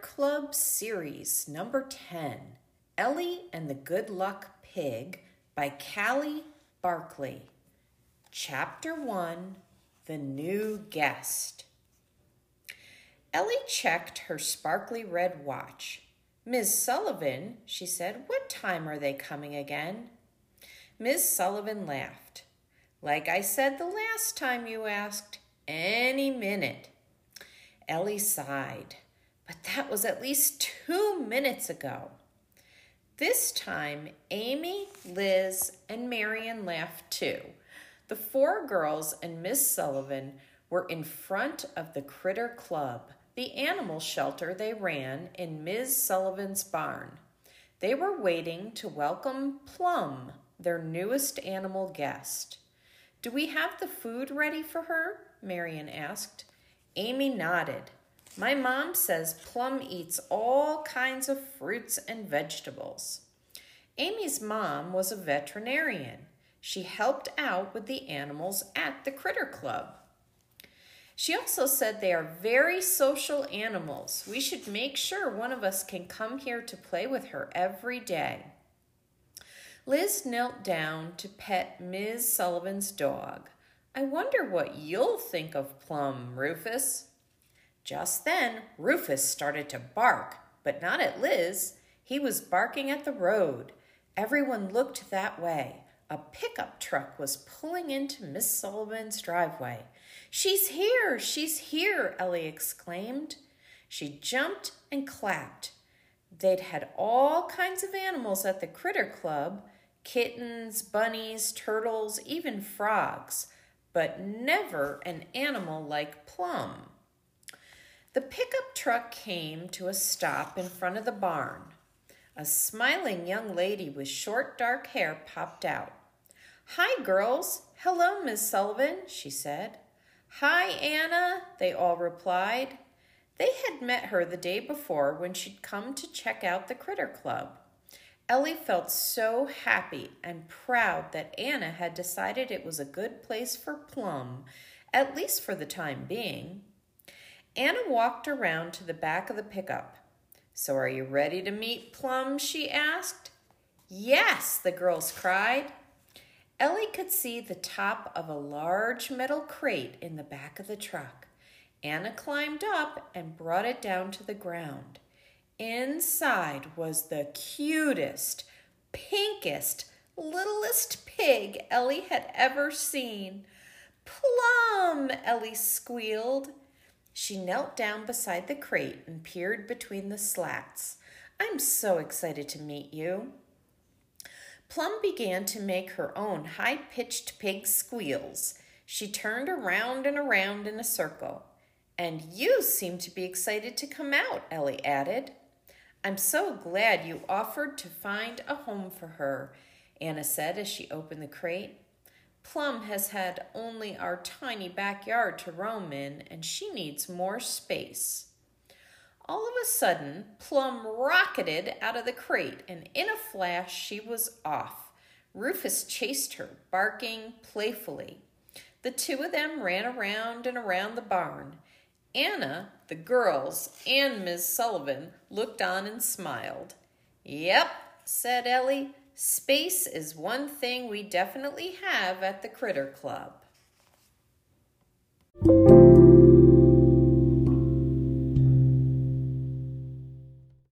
Club Series number 10 Ellie and the Good Luck Pig by Callie Barkley. Chapter 1 The New Guest. Ellie checked her sparkly red watch. Miss Sullivan, she said, what time are they coming again? Miss Sullivan laughed. Like I said the last time you asked, any minute. Ellie sighed. But that was at least two minutes ago. This time, Amy, Liz, and Marion laughed too. The four girls and Miss Sullivan were in front of the Critter Club, the animal shelter they ran in Miss Sullivan's barn. They were waiting to welcome Plum, their newest animal guest. Do we have the food ready for her? Marion asked. Amy nodded. My mom says Plum eats all kinds of fruits and vegetables. Amy's mom was a veterinarian. She helped out with the animals at the Critter Club. She also said they are very social animals. We should make sure one of us can come here to play with her every day. Liz knelt down to pet Ms. Sullivan's dog. I wonder what you'll think of Plum, Rufus. Just then, Rufus started to bark, but not at Liz. He was barking at the road. Everyone looked that way. A pickup truck was pulling into Miss Sullivan's driveway. She's here! She's here! Ellie exclaimed. She jumped and clapped. They'd had all kinds of animals at the Critter Club kittens, bunnies, turtles, even frogs, but never an animal like Plum. The pickup truck came to a stop in front of the barn. A smiling young lady with short dark hair popped out. Hi, girls. Hello, Miss Sullivan, she said. Hi, Anna, they all replied. They had met her the day before when she'd come to check out the Critter Club. Ellie felt so happy and proud that Anna had decided it was a good place for Plum, at least for the time being. Anna walked around to the back of the pickup. So are you ready to meet Plum? she asked. Yes, the girls cried. Ellie could see the top of a large metal crate in the back of the truck. Anna climbed up and brought it down to the ground. Inside was the cutest, pinkest, littlest pig Ellie had ever seen. Plum, Ellie squealed. She knelt down beside the crate and peered between the slats. I'm so excited to meet you. Plum began to make her own high pitched pig squeals. She turned around and around in a circle. And you seem to be excited to come out, Ellie added. I'm so glad you offered to find a home for her, Anna said as she opened the crate. Plum has had only our tiny backyard to roam in, and she needs more space. All of a sudden, Plum rocketed out of the crate, and in a flash, she was off. Rufus chased her, barking playfully. The two of them ran around and around the barn. Anna, the girls, and Miss Sullivan looked on and smiled. Yep, said Ellie. Space is one thing we definitely have at the Critter Club.